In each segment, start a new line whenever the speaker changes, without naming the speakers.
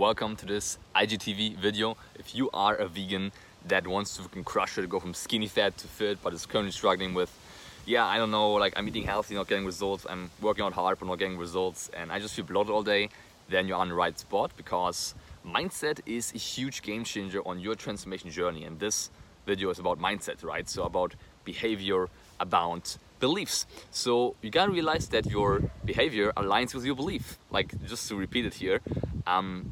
Welcome to this IGTV video. If you are a vegan that wants to fucking crush it, go from skinny fat to fit, but is currently struggling with, yeah, I don't know, like I'm eating healthy, not getting results, I'm working out hard, but not getting results, and I just feel bloated all day, then you're on the right spot because mindset is a huge game changer on your transformation journey. And this video is about mindset, right? So about behavior, about beliefs. So you gotta realize that your behavior aligns with your belief. Like just to repeat it here, um,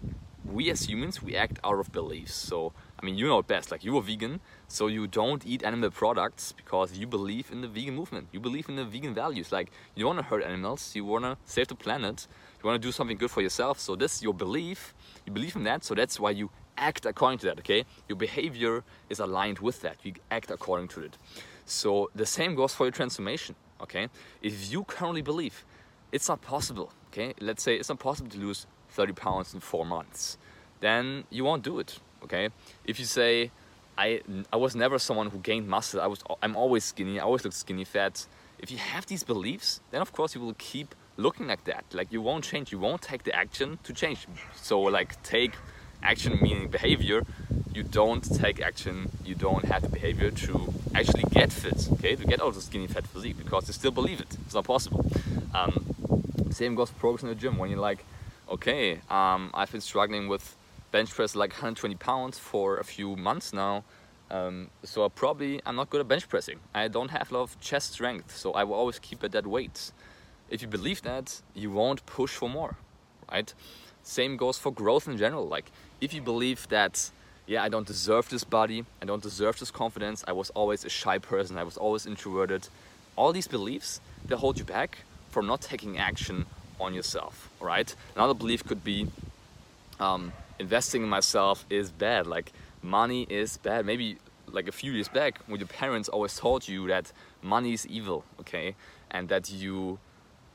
we as humans we act out of beliefs. So I mean, you know it best. Like you're vegan, so you don't eat animal products because you believe in the vegan movement. You believe in the vegan values. Like you want to hurt animals. You want to save the planet. You want to do something good for yourself. So this is your belief. You believe in that. So that's why you act according to that. Okay, your behavior is aligned with that. You act according to it. So the same goes for your transformation. Okay, if you currently believe it's not possible. Okay, let's say it's not possible to lose 30 pounds in four months, then you won't do it. Okay, if you say I I was never someone who gained muscle. I was I'm always skinny. I always look skinny fat. If you have these beliefs, then of course you will keep looking like that. Like you won't change. You won't take the action to change. So like take action meaning behavior. You don't take action. You don't have the behavior to actually get fit. Okay, to get out of the skinny fat physique because you still believe it. It's not possible. Um, same goes for progress in the gym. When you're like, okay, um, I've been struggling with bench press like 120 pounds for a few months now. Um, so I probably I'm not good at bench pressing. I don't have a lot of chest strength, so I will always keep at that weight. If you believe that, you won't push for more, right? Same goes for growth in general. Like if you believe that, yeah, I don't deserve this body, I don't deserve this confidence. I was always a shy person. I was always introverted. All these beliefs they hold you back from not taking action on yourself, right? Another belief could be um, investing in myself is bad. Like money is bad. Maybe like a few years back, when your parents always told you that money is evil, okay, and that you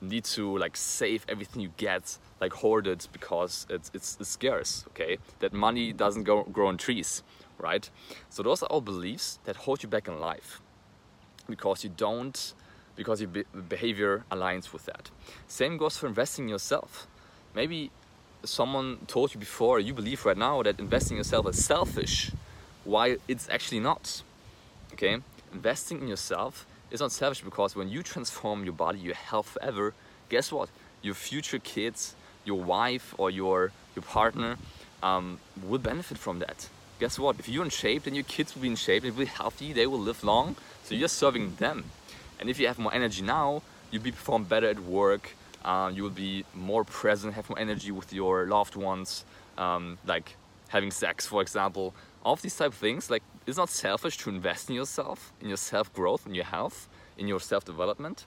need to like save everything you get, like hoard it because it's it's, it's scarce, okay. That money doesn't go, grow on trees, right? So those are all beliefs that hold you back in life because you don't because your be- behavior aligns with that. Same goes for investing in yourself. Maybe someone told you before, you believe right now that investing in yourself is selfish, while it's actually not. Okay? Investing in yourself is not selfish because when you transform your body, your health forever, guess what? Your future kids, your wife, or your, your partner um, will benefit from that. Guess what? If you're in shape, then your kids will be in shape, they will be healthy, they will live long, so you're serving them. And if you have more energy now, you'll be perform better at work, um, you will be more present, have more energy with your loved ones, um, like having sex, for example. All of these type of things, like it's not selfish to invest in yourself, in your self growth, in your health, in your self development.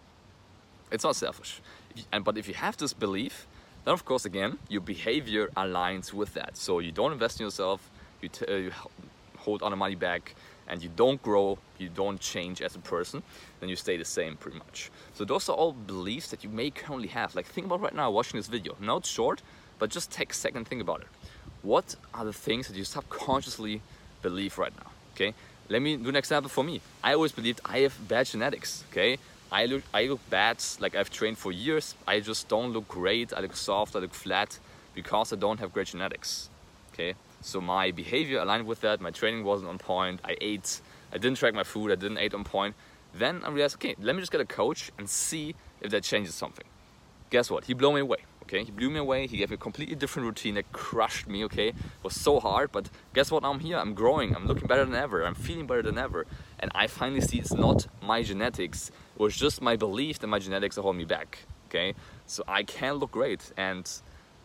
It's not selfish. If you- And but if you have this belief, then of course again your behavior aligns with that. So you don't invest in yourself, you, t- uh, you hold on the money back, and you don't grow, you don't change as a person, then you stay the same pretty much. So those are all beliefs that you may currently have. Like think about right now watching this video. Now it's short, but just take a second and think about it. What are the things that you subconsciously believe right now? Okay, let me do an example for me. I always believed I have bad genetics. Okay, I look I look bad. Like I've trained for years. I just don't look great. I look soft. I look flat because I don't have great genetics. Okay, so my behavior aligned with that. My training wasn't on point. I ate. I didn't track my food. I didn't eat on point. Then I realized, okay, let me just get a coach and see if that changes something. Guess what? He blew me away. Okay, he blew me away. He gave me a completely different routine that crushed me. Okay, it was so hard, but guess what? Now I'm here. I'm growing. I'm looking better than ever. I'm feeling better than ever. And I finally see it's not my genetics. It was just my belief that my genetics are holding me back. Okay, so I can look great, and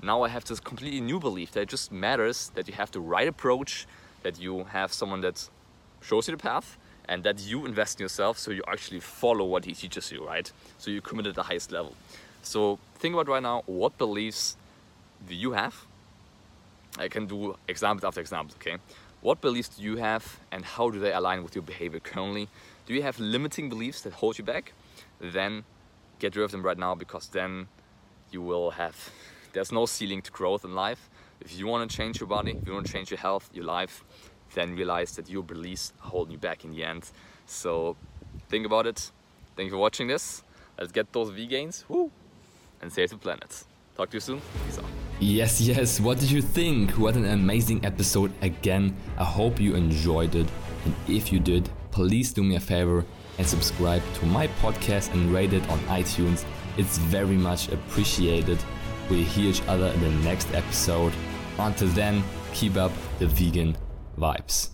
now I have this completely new belief that it just matters that you have the right approach, that you have someone that shows you the path, and that you invest in yourself so you actually follow what he teaches you, right? So you commit at the highest level. So think about right now what beliefs do you have I can do examples after examples, okay? What beliefs do you have and how do they align with your behavior currently? Do you have limiting beliefs that hold you back? Then get rid of them right now because then you will have, there's no ceiling to growth in life. If you want to change your body, if you want to change your health, your life, then realize that your beliefs holding you back in the end. So think about it. Thank you for watching this. Let's get those V gains. Woo! And save the planet. Talk to you soon. Peace out.
Yes, yes. What did you think? What an amazing episode again. I hope you enjoyed it. And if you did, please do me a favor and subscribe to my podcast and rate it on iTunes. It's very much appreciated. We'll hear each other in the next episode. Until then, keep up the vegan vibes.